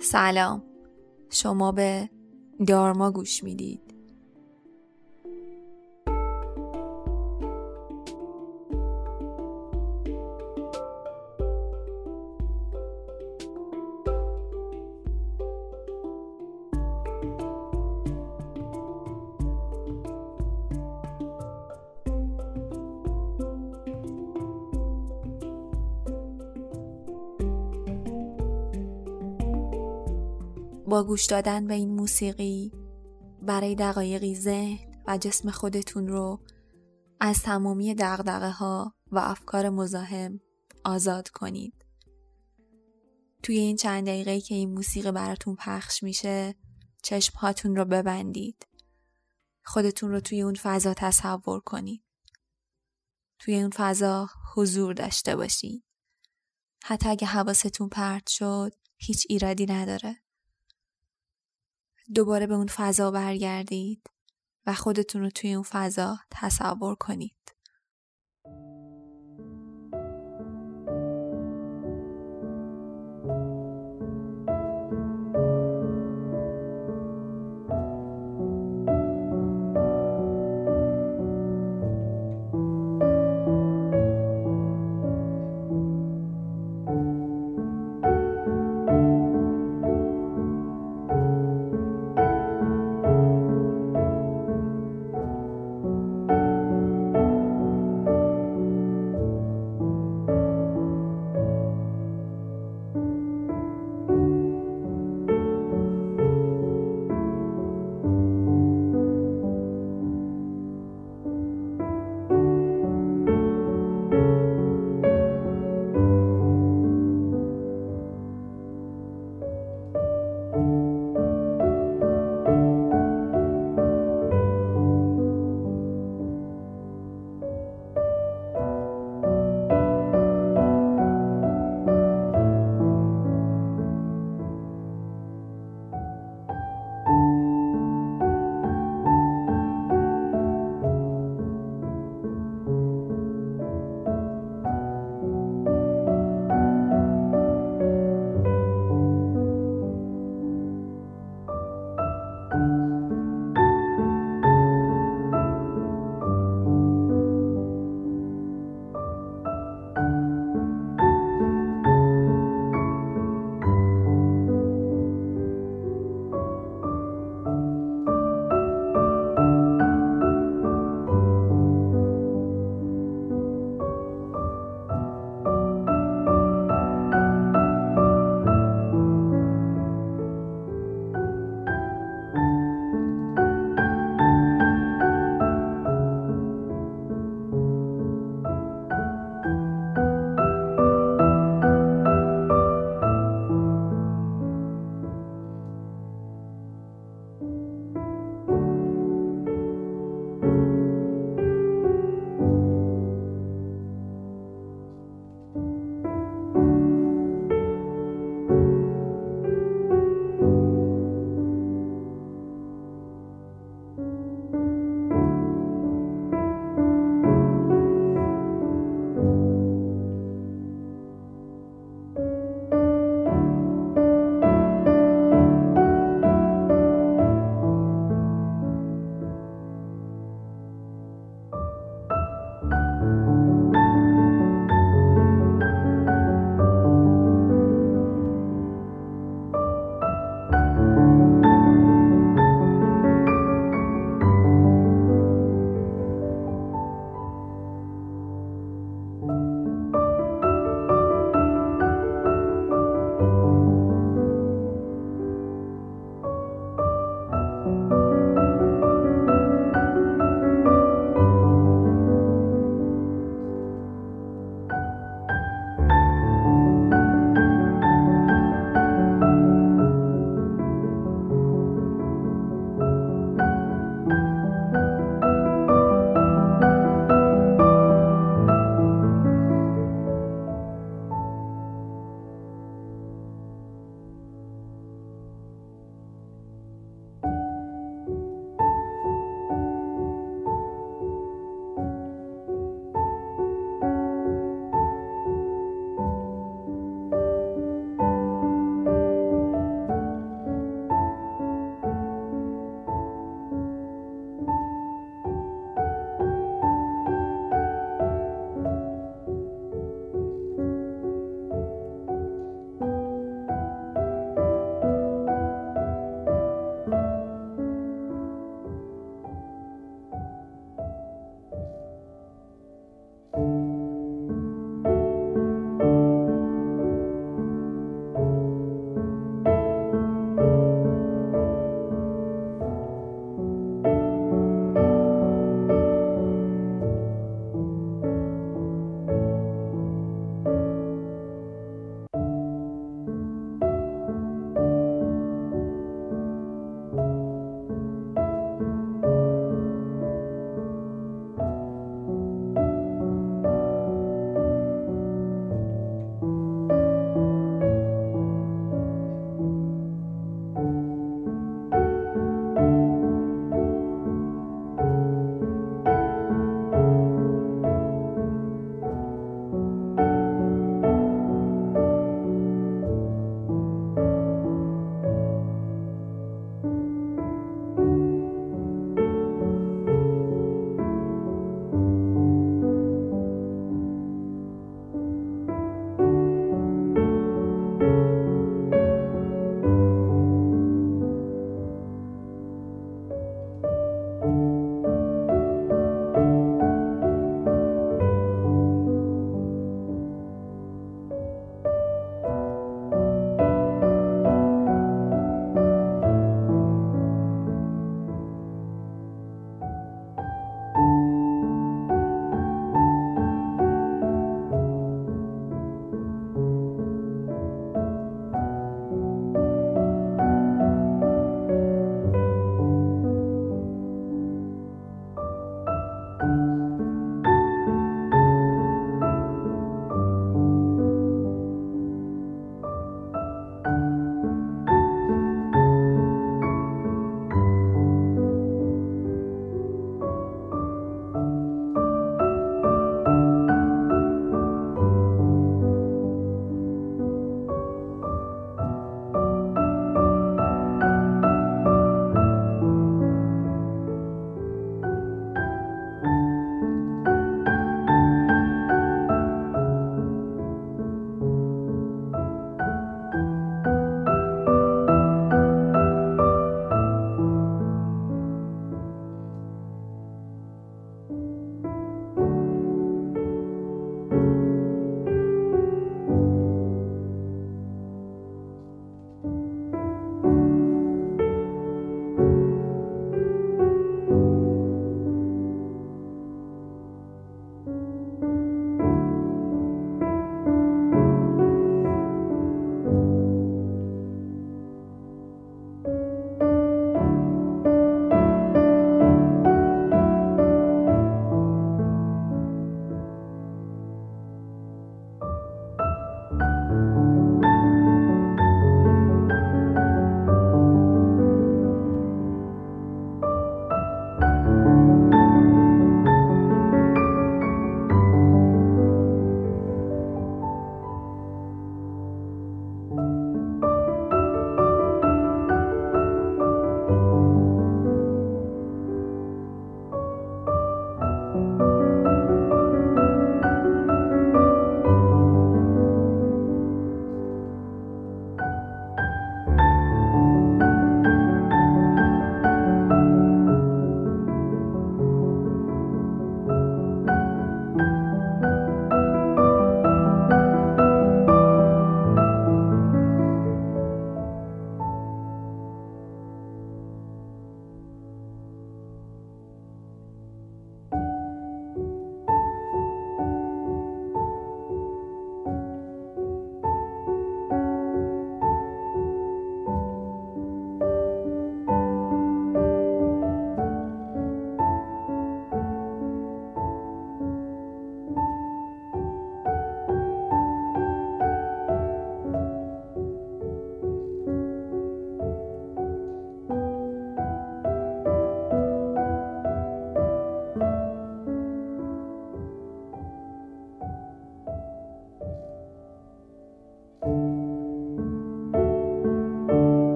سلام. شما به دارما گوش می‌دید. با گوش دادن به این موسیقی برای دقایقی ذهن و جسم خودتون رو از تمامی دقدقه ها و افکار مزاحم آزاد کنید. توی این چند دقیقه که این موسیقی براتون پخش میشه چشم هاتون رو ببندید. خودتون رو توی اون فضا تصور کنید. توی اون فضا حضور داشته باشید. حتی اگه حواستون پرت شد هیچ ایرادی نداره. دوباره به اون فضا برگردید و خودتون رو توی اون فضا تصور کنید.